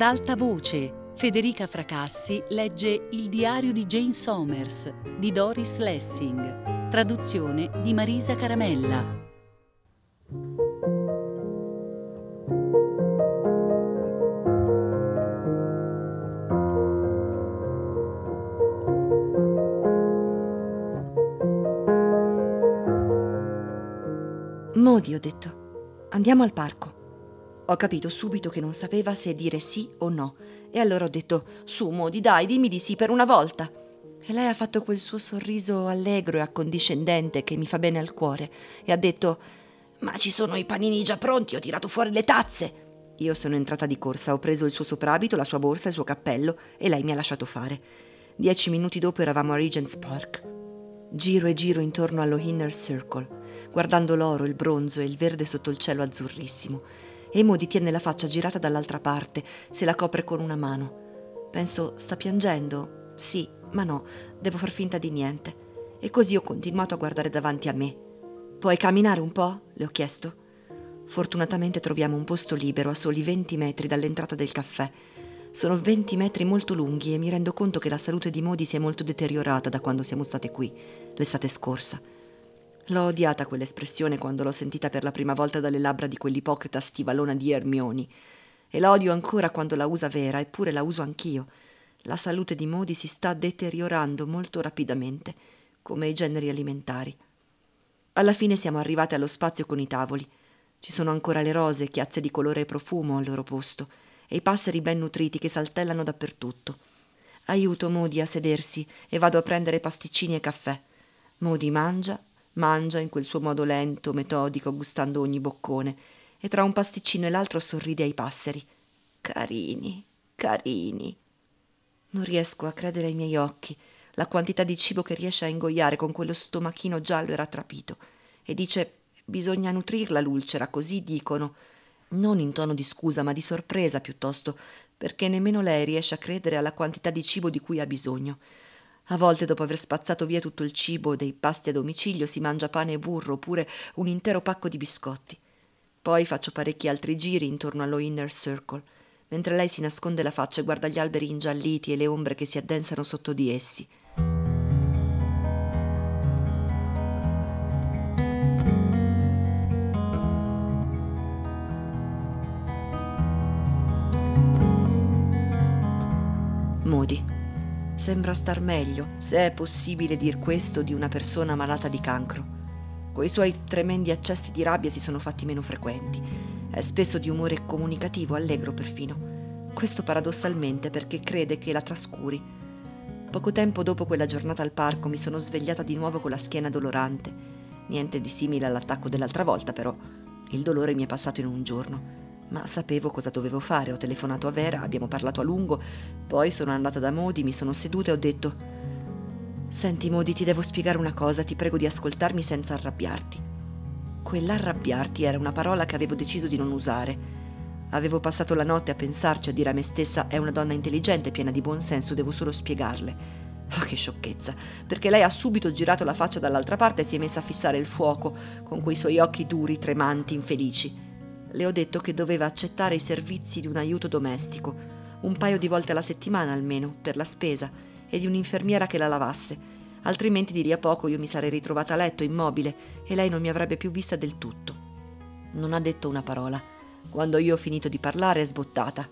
Ad alta voce, Federica Fracassi legge Il diario di Jane Somers di Doris Lessing, traduzione di Marisa Caramella. Modi, ho detto. Andiamo al parco. Ho capito subito che non sapeva se dire sì o no. E allora ho detto: Su, Modi, dai, dimmi di sì per una volta. E lei ha fatto quel suo sorriso allegro e accondiscendente che mi fa bene al cuore e ha detto: Ma ci sono i panini già pronti, ho tirato fuori le tazze. Io sono entrata di corsa, ho preso il suo soprabito, la sua borsa, il suo cappello e lei mi ha lasciato fare. Dieci minuti dopo eravamo a Regent's Park. Giro e giro intorno allo Inner Circle, guardando l'oro, il bronzo e il verde sotto il cielo azzurrissimo e Modi tiene la faccia girata dall'altra parte, se la copre con una mano. Penso, sta piangendo? Sì, ma no, devo far finta di niente. E così ho continuato a guardare davanti a me. Puoi camminare un po'? le ho chiesto. Fortunatamente troviamo un posto libero a soli 20 metri dall'entrata del caffè. Sono 20 metri molto lunghi e mi rendo conto che la salute di Modi si è molto deteriorata da quando siamo state qui, l'estate scorsa. L'ho odiata quell'espressione quando l'ho sentita per la prima volta dalle labbra di quell'ipocrita stivalona di Ermioni. E la odio ancora quando la usa vera, eppure la uso anch'io. La salute di Modi si sta deteriorando molto rapidamente, come i generi alimentari. Alla fine siamo arrivate allo spazio con i tavoli. Ci sono ancora le rose, chiazze di colore e profumo al loro posto, e i passeri ben nutriti che saltellano dappertutto. Aiuto Modi a sedersi e vado a prendere pasticcini e caffè. Modi mangia Mangia in quel suo modo lento, metodico, gustando ogni boccone, e tra un pasticcino e l'altro sorride ai passeri. Carini, carini. Non riesco a credere ai miei occhi la quantità di cibo che riesce a ingoiare con quello stomachino giallo e rattrapito. E dice: Bisogna nutrirla l'ulcera, così dicono. Non in tono di scusa, ma di sorpresa piuttosto, perché nemmeno lei riesce a credere alla quantità di cibo di cui ha bisogno. A volte, dopo aver spazzato via tutto il cibo dei pasti a domicilio, si mangia pane e burro oppure un intero pacco di biscotti. Poi faccio parecchi altri giri intorno allo inner circle, mentre lei si nasconde la faccia e guarda gli alberi ingialliti e le ombre che si addensano sotto di essi. Sembra star meglio, se è possibile dir questo di una persona malata di cancro. Coi suoi tremendi accessi di rabbia si sono fatti meno frequenti. È spesso di umore comunicativo, allegro perfino. Questo paradossalmente perché crede che la trascuri. Poco tempo dopo quella giornata al parco mi sono svegliata di nuovo con la schiena dolorante. Niente di simile all'attacco dell'altra volta, però. Il dolore mi è passato in un giorno ma sapevo cosa dovevo fare. Ho telefonato a Vera, abbiamo parlato a lungo, poi sono andata da Modi, mi sono seduta e ho detto Senti Modi, ti devo spiegare una cosa, ti prego di ascoltarmi senza arrabbiarti. Quell'arrabbiarti era una parola che avevo deciso di non usare. Avevo passato la notte a pensarci, a dire a me stessa è una donna intelligente, piena di buon senso, devo solo spiegarle. Oh, che sciocchezza, perché lei ha subito girato la faccia dall'altra parte e si è messa a fissare il fuoco con quei suoi occhi duri, tremanti, infelici. Le ho detto che doveva accettare i servizi di un aiuto domestico, un paio di volte alla settimana almeno, per la spesa, e di un'infermiera che la lavasse, altrimenti di lì a poco io mi sarei ritrovata a letto immobile e lei non mi avrebbe più vista del tutto. Non ha detto una parola. Quando io ho finito di parlare è sbottata.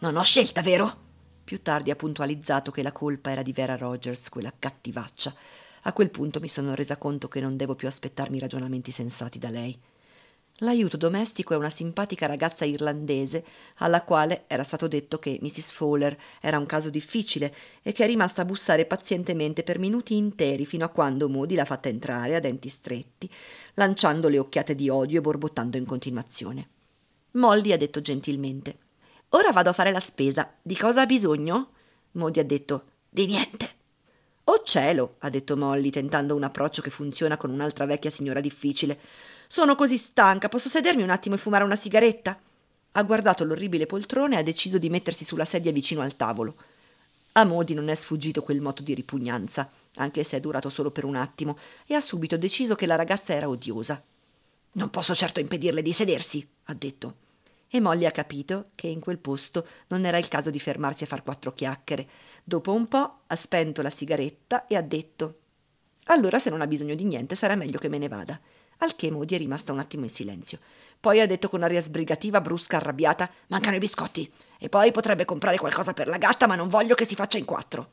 Non ho scelta, vero? Più tardi ha puntualizzato che la colpa era di Vera Rogers, quella cattivaccia. A quel punto mi sono resa conto che non devo più aspettarmi ragionamenti sensati da lei. L'aiuto domestico è una simpatica ragazza irlandese alla quale era stato detto che Mrs. Fowler era un caso difficile e che è rimasta a bussare pazientemente per minuti interi fino a quando Moody l'ha fatta entrare a denti stretti, lanciando le occhiate di odio e borbottando in continuazione. Molly ha detto gentilmente: Ora vado a fare la spesa. Di cosa ha bisogno? Moody ha detto: Di niente. Oh cielo, ha detto Molly, tentando un approccio che funziona con un'altra vecchia signora difficile. Sono così stanca, posso sedermi un attimo e fumare una sigaretta? Ha guardato l'orribile poltrone e ha deciso di mettersi sulla sedia vicino al tavolo. A Modi non è sfuggito quel moto di ripugnanza, anche se è durato solo per un attimo, e ha subito deciso che la ragazza era odiosa. Non posso certo impedirle di sedersi, ha detto. e Molly ha capito che in quel posto non era il caso di fermarsi a far quattro chiacchiere. Dopo un po' ha spento la sigaretta e ha detto allora se non ha bisogno di niente sarà meglio che me ne vada. Al che Modi è rimasta un attimo in silenzio. Poi ha detto con aria sbrigativa, brusca, arrabbiata: Mancano i biscotti. E poi potrebbe comprare qualcosa per la gatta, ma non voglio che si faccia in quattro.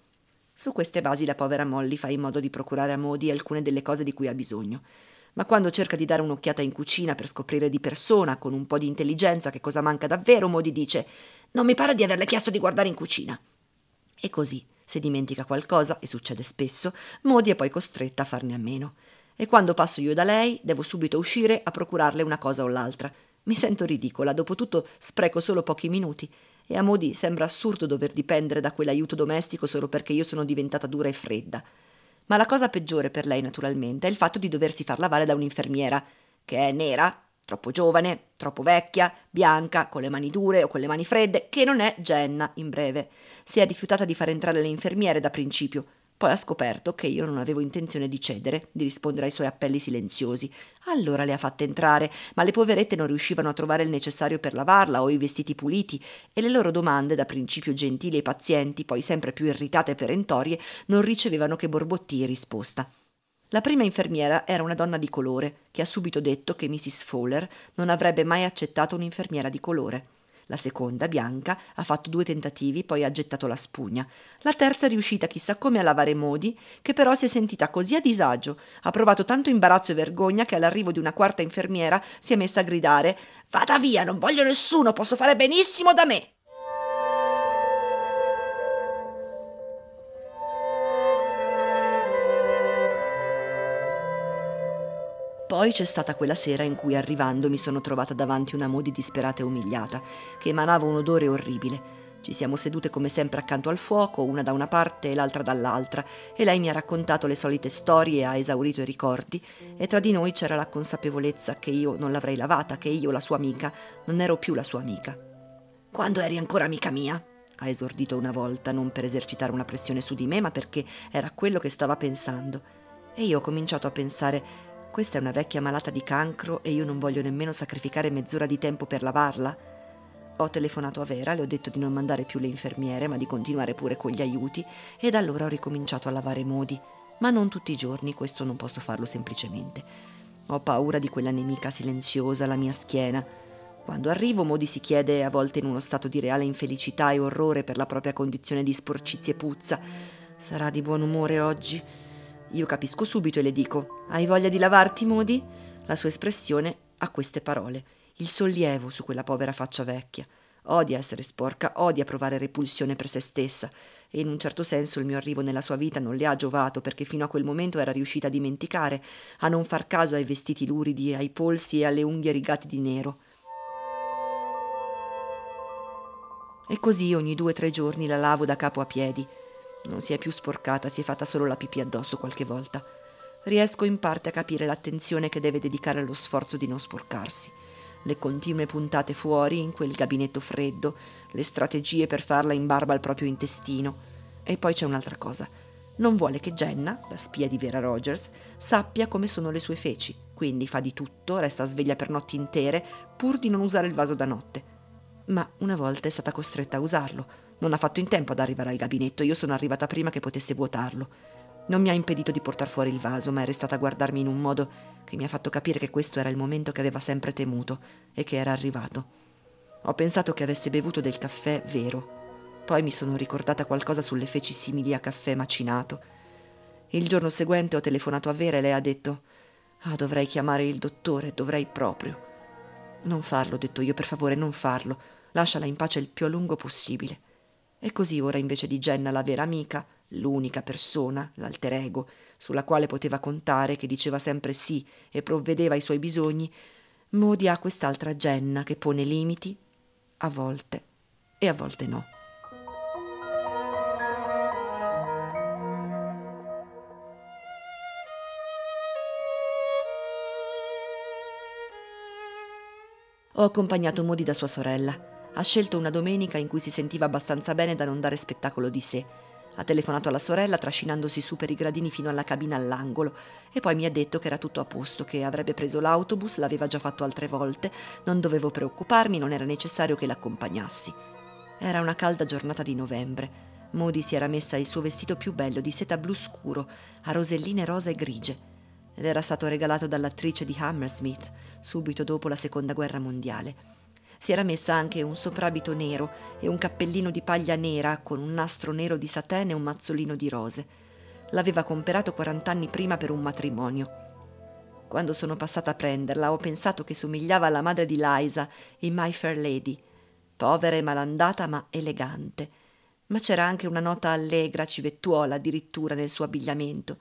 Su queste basi la povera Molly fa in modo di procurare a Modi alcune delle cose di cui ha bisogno. Ma quando cerca di dare un'occhiata in cucina per scoprire di persona, con un po' di intelligenza, che cosa manca davvero, Modi dice: Non mi pare di averle chiesto di guardare in cucina. E così, se dimentica qualcosa, e succede spesso, Modi è poi costretta a farne a meno. E quando passo io da lei, devo subito uscire a procurarle una cosa o l'altra. Mi sento ridicola, dopotutto spreco solo pochi minuti. E a Modi sembra assurdo dover dipendere da quell'aiuto domestico solo perché io sono diventata dura e fredda. Ma la cosa peggiore per lei, naturalmente, è il fatto di doversi far lavare da un'infermiera, che è nera, troppo giovane, troppo vecchia, bianca, con le mani dure o con le mani fredde, che non è Jenna, in breve. Si è rifiutata di far entrare le infermiere da principio. Poi ha scoperto che io non avevo intenzione di cedere, di rispondere ai suoi appelli silenziosi. Allora le ha fatte entrare, ma le poverette non riuscivano a trovare il necessario per lavarla o i vestiti puliti, e le loro domande, da principio gentili e pazienti, poi sempre più irritate e perentorie, non ricevevano che borbotti e risposta. La prima infermiera era una donna di colore, che ha subito detto che Mrs. Fowler non avrebbe mai accettato un'infermiera di colore. La seconda, bianca, ha fatto due tentativi, poi ha gettato la spugna. La terza è riuscita chissà come a lavare modi, che però si è sentita così a disagio, ha provato tanto imbarazzo e vergogna che all'arrivo di una quarta infermiera si è messa a gridare Vada via, non voglio nessuno, posso fare benissimo da me. Poi c'è stata quella sera in cui arrivando mi sono trovata davanti una Modi disperata e umiliata, che emanava un odore orribile. Ci siamo sedute come sempre accanto al fuoco, una da una parte e l'altra dall'altra, e lei mi ha raccontato le solite storie e ha esaurito i ricordi, e tra di noi c'era la consapevolezza che io non l'avrei lavata, che io, la sua amica, non ero più la sua amica. Quando eri ancora amica mia? ha esordito una volta, non per esercitare una pressione su di me, ma perché era quello che stava pensando. E io ho cominciato a pensare questa è una vecchia malata di cancro e io non voglio nemmeno sacrificare mezz'ora di tempo per lavarla? Ho telefonato a Vera, le ho detto di non mandare più le infermiere, ma di continuare pure con gli aiuti, e da allora ho ricominciato a lavare modi. Ma non tutti i giorni, questo non posso farlo semplicemente. Ho paura di quella nemica silenziosa alla mia schiena. Quando arrivo, Modi si chiede, a volte in uno stato di reale infelicità e orrore per la propria condizione di sporcizia e puzza. Sarà di buon umore oggi? Io capisco subito e le dico: Hai voglia di lavarti, Modi? La sua espressione ha queste parole, il sollievo su quella povera faccia vecchia. Odia essere sporca, odia provare repulsione per se stessa, e in un certo senso il mio arrivo nella sua vita non le ha giovato perché fino a quel momento era riuscita a dimenticare, a non far caso ai vestiti luridi, ai polsi e alle unghie rigate di nero. E così ogni due o tre giorni la lavo da capo a piedi non si è più sporcata, si è fatta solo la pipì addosso qualche volta. Riesco in parte a capire l'attenzione che deve dedicare allo sforzo di non sporcarsi. Le continue puntate fuori in quel gabinetto freddo, le strategie per farla in barba al proprio intestino. E poi c'è un'altra cosa. Non vuole che Jenna, la spia di Vera Rogers, sappia come sono le sue feci, quindi fa di tutto, resta sveglia per notti intere, pur di non usare il vaso da notte. Ma una volta è stata costretta a usarlo non ha fatto in tempo ad arrivare al gabinetto, io sono arrivata prima che potesse vuotarlo. Non mi ha impedito di portar fuori il vaso, ma è restata a guardarmi in un modo che mi ha fatto capire che questo era il momento che aveva sempre temuto e che era arrivato. Ho pensato che avesse bevuto del caffè vero. Poi mi sono ricordata qualcosa sulle feci simili a caffè macinato. Il giorno seguente ho telefonato a Vera e lei ha detto: Ah, dovrei chiamare il dottore, dovrei proprio. Non farlo, ho detto io, per favore, non farlo. Lasciala in pace il più a lungo possibile. E così ora invece di Jenna la vera amica, l'unica persona, l'alter ego, sulla quale poteva contare, che diceva sempre sì e provvedeva ai suoi bisogni, Modi ha quest'altra Jenna che pone limiti, a volte e a volte no. Ho accompagnato Modi da sua sorella ha scelto una domenica in cui si sentiva abbastanza bene da non dare spettacolo di sé. Ha telefonato alla sorella trascinandosi su per i gradini fino alla cabina all'angolo e poi mi ha detto che era tutto a posto, che avrebbe preso l'autobus, l'aveva già fatto altre volte, non dovevo preoccuparmi, non era necessario che l'accompagnassi. Era una calda giornata di novembre. Modi si era messa il suo vestito più bello di seta blu scuro, a roselline rosa e grigie, ed era stato regalato dall'attrice di Hammersmith subito dopo la seconda guerra mondiale. Si era messa anche un soprabito nero e un cappellino di paglia nera con un nastro nero di satene e un mazzolino di rose. L'aveva comperato 40 anni prima per un matrimonio. Quando sono passata a prenderla ho pensato che somigliava alla madre di Liza in My Fair Lady, povera e malandata ma elegante ma c'era anche una nota allegra, civettuola addirittura nel suo abbigliamento.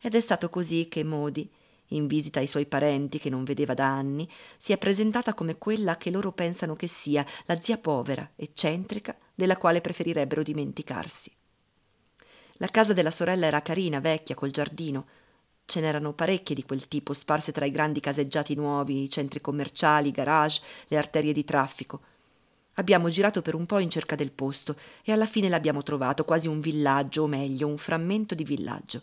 Ed è stato così che Modi, in visita ai suoi parenti che non vedeva da anni, si è presentata come quella che loro pensano che sia, la zia povera, eccentrica, della quale preferirebbero dimenticarsi. La casa della sorella era carina, vecchia, col giardino. Ce n'erano parecchie di quel tipo, sparse tra i grandi caseggiati nuovi, i centri commerciali, i garage, le arterie di traffico. Abbiamo girato per un po' in cerca del posto e alla fine l'abbiamo trovato, quasi un villaggio, o meglio, un frammento di villaggio.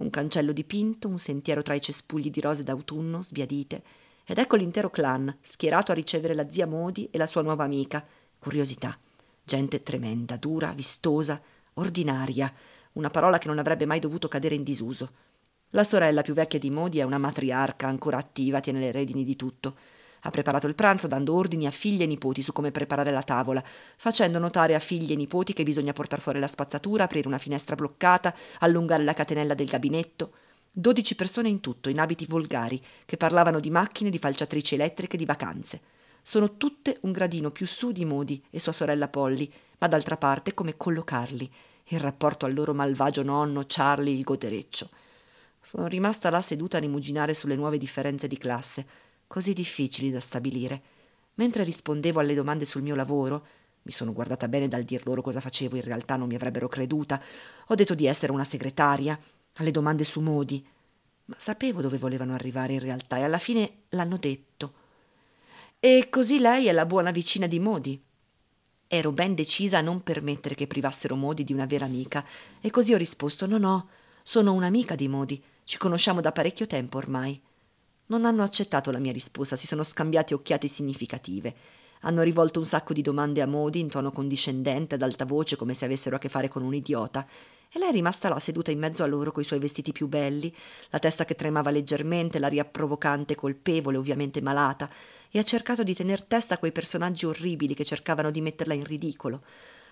Un cancello dipinto, un sentiero tra i cespugli di rose d'autunno, sbiadite, ed ecco l'intero clan, schierato a ricevere la zia Modi e la sua nuova amica. Curiosità. Gente tremenda, dura, vistosa, ordinaria, una parola che non avrebbe mai dovuto cadere in disuso. La sorella più vecchia di Modi è una matriarca, ancora attiva, tiene le redini di tutto. Ha preparato il pranzo dando ordini a figli e nipoti su come preparare la tavola, facendo notare a figli e nipoti che bisogna portare fuori la spazzatura, aprire una finestra bloccata, allungare la catenella del gabinetto. Dodici persone in tutto, in abiti volgari, che parlavano di macchine, di falciatrici elettriche, di vacanze. Sono tutte un gradino più su di Modi e sua sorella Polly, ma d'altra parte come collocarli, in rapporto al loro malvagio nonno Charlie il godereccio. Sono rimasta là seduta a rimuginare sulle nuove differenze di classe così difficili da stabilire. Mentre rispondevo alle domande sul mio lavoro, mi sono guardata bene dal dir loro cosa facevo, in realtà non mi avrebbero creduta. Ho detto di essere una segretaria, alle domande su Modi. Ma sapevo dove volevano arrivare in realtà e alla fine l'hanno detto. E così lei è la buona vicina di Modi. Ero ben decisa a non permettere che privassero Modi di una vera amica e così ho risposto no no, sono un'amica di Modi, ci conosciamo da parecchio tempo ormai. Non hanno accettato la mia risposta, si sono scambiati occhiate significative. Hanno rivolto un sacco di domande a Modi in tono condiscendente, ad alta voce, come se avessero a che fare con un idiota. E lei è rimasta là seduta in mezzo a loro coi suoi vestiti più belli, la testa che tremava leggermente, l'aria provocante, colpevole, ovviamente malata, e ha cercato di tener testa a quei personaggi orribili che cercavano di metterla in ridicolo.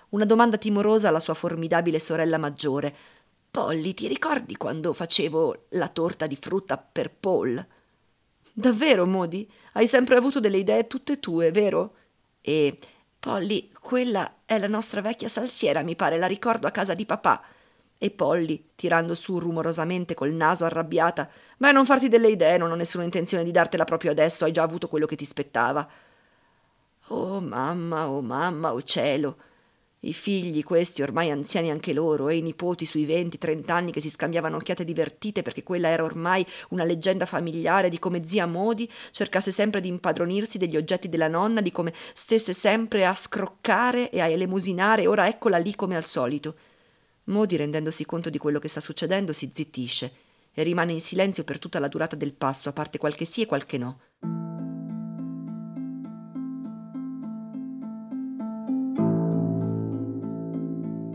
Una domanda timorosa alla sua formidabile sorella maggiore. Polly, ti ricordi quando facevo la torta di frutta per Paul? Davvero, Modi? Hai sempre avuto delle idee tutte tue, vero? E Polly, quella è la nostra vecchia salsiera, mi pare, la ricordo a casa di papà. E Polly, tirando su rumorosamente col naso arrabbiata, beh, non farti delle idee, non ho nessuna intenzione di dartela proprio adesso, hai già avuto quello che ti spettava. Oh mamma, oh mamma, oh cielo. I figli, questi ormai anziani anche loro, e i nipoti sui venti, trent'anni che si scambiavano occhiate divertite perché quella era ormai una leggenda familiare di come zia Modi cercasse sempre di impadronirsi degli oggetti della nonna, di come stesse sempre a scroccare e a elemosinare, ora eccola lì come al solito. Modi, rendendosi conto di quello che sta succedendo, si zittisce e rimane in silenzio per tutta la durata del pasto, a parte qualche sì e qualche no.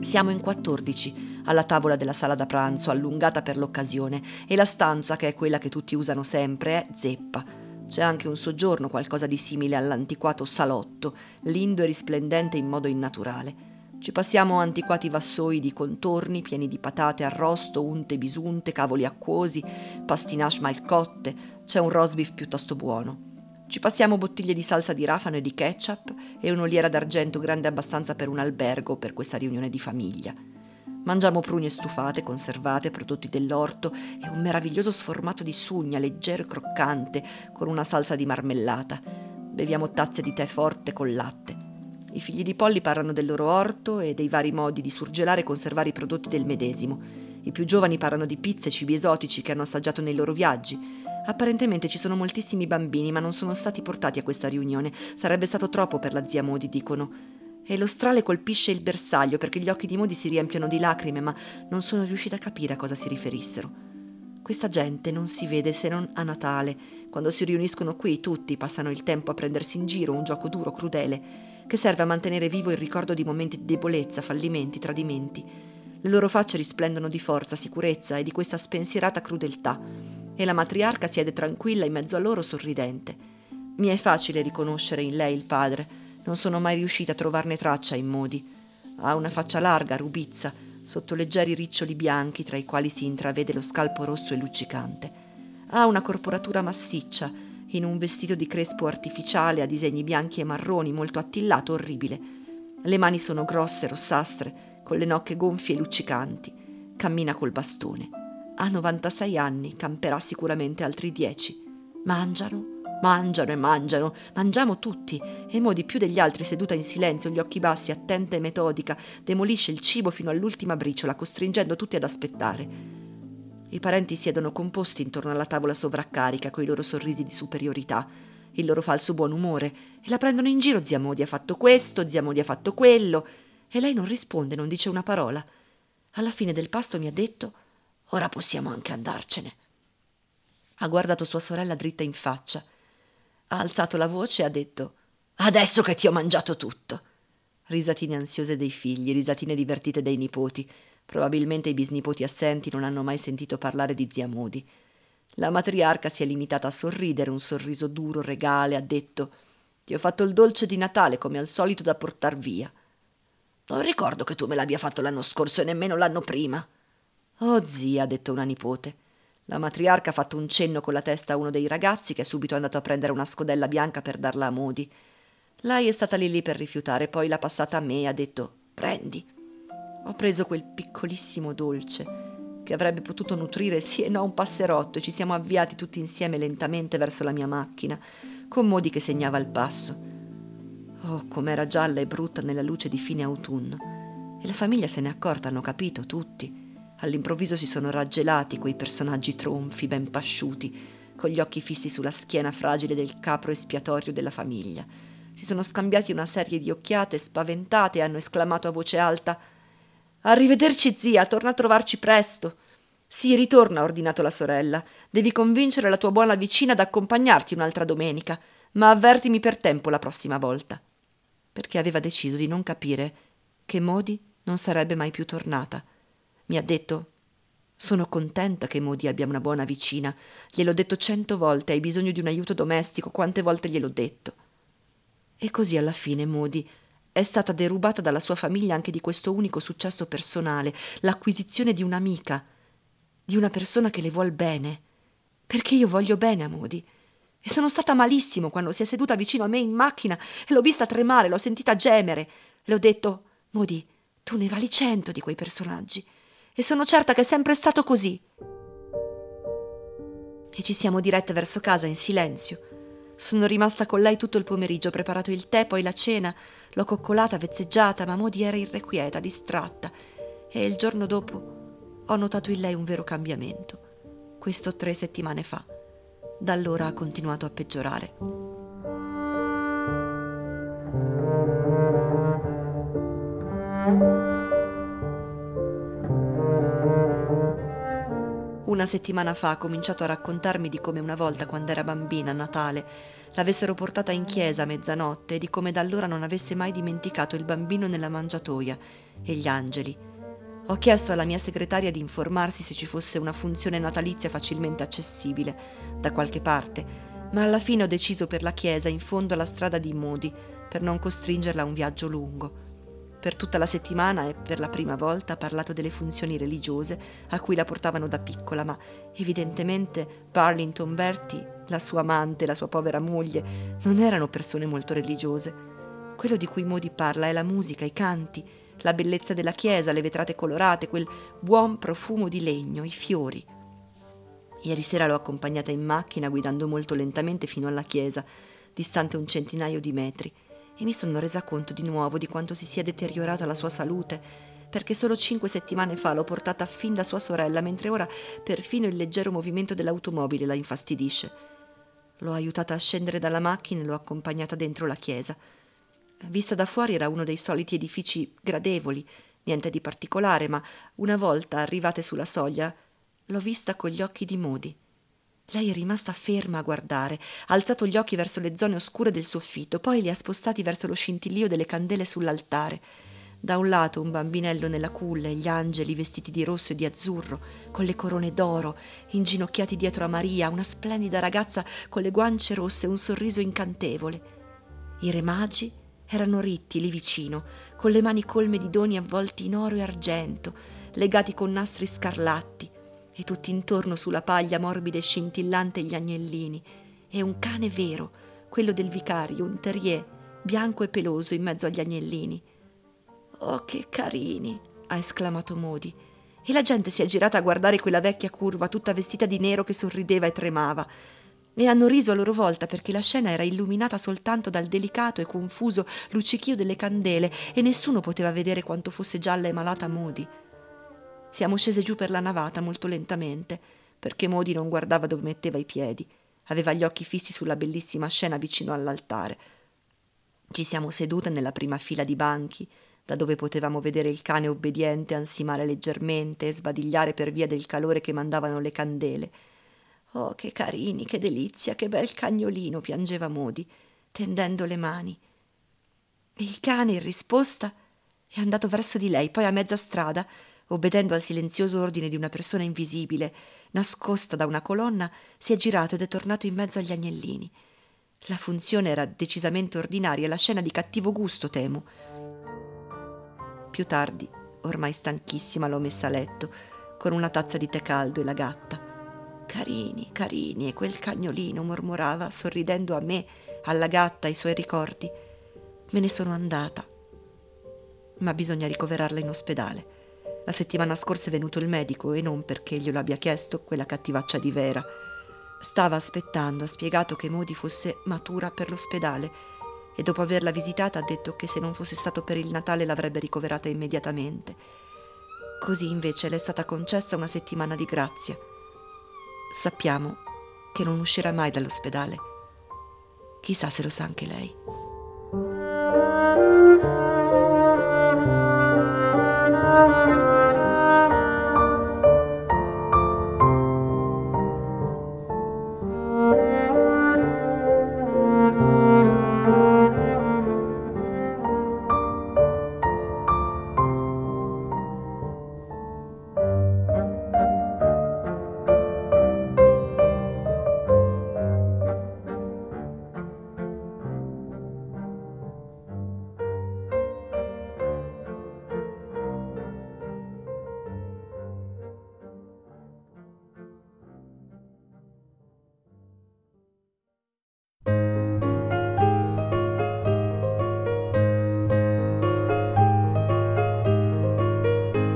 Siamo in 14, alla tavola della sala da pranzo, allungata per l'occasione, e la stanza, che è quella che tutti usano sempre, è zeppa. C'è anche un soggiorno, qualcosa di simile all'antiquato salotto, lindo e risplendente in modo innaturale. Ci passiamo antiquati vassoi di contorni pieni di patate arrosto, unte bisunte, cavoli acquosi, pastinache malcotte, c'è un roast beef piuttosto buono. Ci passiamo bottiglie di salsa di rafano e di ketchup e un'oliera d'argento grande abbastanza per un albergo per questa riunione di famiglia. Mangiamo prugne stufate, conservate, prodotti dell'orto e un meraviglioso sformato di sugna leggero e croccante con una salsa di marmellata. Beviamo tazze di tè forte col latte. I figli di Polly parlano del loro orto e dei vari modi di surgelare e conservare i prodotti del medesimo. I più giovani parlano di pizze e cibi esotici che hanno assaggiato nei loro viaggi. Apparentemente ci sono moltissimi bambini, ma non sono stati portati a questa riunione. Sarebbe stato troppo per la zia Modi, dicono. E lo strale colpisce il bersaglio perché gli occhi di Modi si riempiono di lacrime, ma non sono riuscita a capire a cosa si riferissero. Questa gente non si vede se non a Natale, quando si riuniscono qui tutti, passano il tempo a prendersi in giro un gioco duro, crudele, che serve a mantenere vivo il ricordo di momenti di debolezza, fallimenti, tradimenti. Le loro facce risplendono di forza, sicurezza e di questa spensierata crudeltà, e la matriarca siede tranquilla in mezzo a loro sorridente. Mi è facile riconoscere in lei il padre, non sono mai riuscita a trovarne traccia in modi. Ha una faccia larga, rubizza, sotto leggeri riccioli bianchi tra i quali si intravede lo scalpo rosso e luccicante. Ha una corporatura massiccia, in un vestito di crespo artificiale a disegni bianchi e marroni, molto attillato, orribile. Le mani sono grosse, rossastre, con le nocche gonfie e luccicanti. Cammina col bastone. Ha 96 anni, camperà sicuramente altri 10. Mangiano, mangiano e mangiano, mangiamo tutti, e Modi più degli altri seduta in silenzio, gli occhi bassi, attenta e metodica, demolisce il cibo fino all'ultima briciola, costringendo tutti ad aspettare. I parenti siedono composti intorno alla tavola sovraccarica coi loro sorrisi di superiorità, il loro falso buon umore, e la prendono in giro zia Modi ha fatto questo, zia Modi ha fatto quello, e lei non risponde, non dice una parola. Alla fine del pasto mi ha detto Ora possiamo anche andarcene. Ha guardato sua sorella dritta in faccia. Ha alzato la voce e ha detto Adesso che ti ho mangiato tutto. Risatine ansiose dei figli, risatine divertite dei nipoti. Probabilmente i bisnipoti assenti non hanno mai sentito parlare di zia Modi. La matriarca si è limitata a sorridere, un sorriso duro, regale, ha detto Ti ho fatto il dolce di Natale come al solito da portar via. Non ricordo che tu me l'abbia fatto l'anno scorso e nemmeno l'anno prima. Oh zia, ha detto una nipote. La matriarca ha fatto un cenno con la testa a uno dei ragazzi che è subito andato a prendere una scodella bianca per darla a Modi. Lei è stata lì lì per rifiutare, poi l'ha passata a me e ha detto prendi. Ho preso quel piccolissimo dolce che avrebbe potuto nutrire sì e no un passerotto e ci siamo avviati tutti insieme lentamente verso la mia macchina, con Modi che segnava il passo. Oh, com'era gialla e brutta nella luce di fine autunno. E la famiglia se n'è accorta, hanno capito tutti. All'improvviso si sono raggelati quei personaggi tronfi, ben pasciuti, con gli occhi fissi sulla schiena fragile del capro espiatorio della famiglia. Si sono scambiati una serie di occhiate spaventate e hanno esclamato a voce alta Arrivederci zia, torna a trovarci presto. Sì, ritorna, ha ordinato la sorella. Devi convincere la tua buona vicina ad accompagnarti un'altra domenica, ma avvertimi per tempo la prossima volta. Perché aveva deciso di non capire che Modi non sarebbe mai più tornata mi ha detto sono contenta che Modi abbia una buona vicina. Gliel'ho detto cento volte, hai bisogno di un aiuto domestico, quante volte gliel'ho detto. E così alla fine Modi è stata derubata dalla sua famiglia anche di questo unico successo personale, l'acquisizione di un'amica, di una persona che le vuol bene. Perché io voglio bene a Modi. E sono stata malissimo quando si è seduta vicino a me in macchina e l'ho vista tremare, l'ho sentita gemere. Le ho detto, Modi, tu ne vali cento di quei personaggi e sono certa che è sempre stato così. E ci siamo dirette verso casa in silenzio. Sono rimasta con lei tutto il pomeriggio, ho preparato il tè, poi la cena, l'ho coccolata, vezzeggiata, ma Modi era irrequieta, distratta, e il giorno dopo ho notato in lei un vero cambiamento. Questo tre settimane fa. Da allora ha continuato a peggiorare. Una settimana fa ha cominciato a raccontarmi di come una volta, quando era bambina, a Natale, l'avessero portata in chiesa a mezzanotte e di come da allora non avesse mai dimenticato il bambino nella mangiatoia e gli angeli. Ho chiesto alla mia segretaria di informarsi se ci fosse una funzione natalizia facilmente accessibile da qualche parte, ma alla fine ho deciso per la chiesa in fondo alla strada di Modi per non costringerla a un viaggio lungo. Per tutta la settimana e per la prima volta ha parlato delle funzioni religiose a cui la portavano da piccola, ma evidentemente Burlington Bertie, la sua amante, la sua povera moglie, non erano persone molto religiose. Quello di cui Modi parla è la musica, i canti, la bellezza della chiesa, le vetrate colorate, quel buon profumo di legno, i fiori. Ieri sera l'ho accompagnata in macchina guidando molto lentamente fino alla chiesa, distante un centinaio di metri e mi sono resa conto di nuovo di quanto si sia deteriorata la sua salute, perché solo cinque settimane fa l'ho portata fin da sua sorella, mentre ora perfino il leggero movimento dell'automobile la infastidisce. L'ho aiutata a scendere dalla macchina e l'ho accompagnata dentro la chiesa. Vista da fuori era uno dei soliti edifici gradevoli, niente di particolare, ma una volta arrivate sulla soglia l'ho vista con gli occhi di Modi. Lei è rimasta ferma a guardare, ha alzato gli occhi verso le zone oscure del soffitto, poi li ha spostati verso lo scintillio delle candele sull'altare. Da un lato un bambinello nella culla e gli angeli vestiti di rosso e di azzurro, con le corone d'oro, inginocchiati dietro a Maria, una splendida ragazza con le guance rosse e un sorriso incantevole. I re magi erano ritti lì vicino, con le mani colme di doni avvolti in oro e argento, legati con nastri scarlatti, e tutti intorno sulla paglia morbida e scintillante gli agnellini, e un cane vero, quello del vicario, un terrier, bianco e peloso in mezzo agli agnellini. Oh, che carini! ha esclamato Modi. E la gente si è girata a guardare quella vecchia curva tutta vestita di nero che sorrideva e tremava. E hanno riso a loro volta perché la scena era illuminata soltanto dal delicato e confuso luccichio delle candele e nessuno poteva vedere quanto fosse gialla e malata Modi. Siamo scese giù per la navata molto lentamente, perché Modi non guardava dove metteva i piedi. Aveva gli occhi fissi sulla bellissima scena vicino all'altare. Ci siamo sedute nella prima fila di banchi, da dove potevamo vedere il cane obbediente ansimare leggermente e sbadigliare per via del calore che mandavano le candele. Oh, che carini, che delizia, che bel cagnolino, piangeva Modi, tendendo le mani. E il cane, in risposta, è andato verso di lei, poi a mezza strada, obbedendo al silenzioso ordine di una persona invisibile, nascosta da una colonna, si è girato ed è tornato in mezzo agli agnellini. La funzione era decisamente ordinaria, la scena di cattivo gusto, temo. Più tardi, ormai stanchissima, l'ho messa a letto, con una tazza di tè caldo e la gatta. Carini, carini, e quel cagnolino mormorava, sorridendo a me, alla gatta, ai suoi ricordi. Me ne sono andata. Ma bisogna ricoverarla in ospedale. La settimana scorsa è venuto il medico e non perché glielo abbia chiesto quella cattivaccia di Vera. Stava aspettando, ha spiegato che Modi fosse matura per l'ospedale e dopo averla visitata ha detto che se non fosse stato per il Natale l'avrebbe ricoverata immediatamente. Così invece le è stata concessa una settimana di grazia. Sappiamo che non uscirà mai dall'ospedale. Chissà se lo sa anche lei.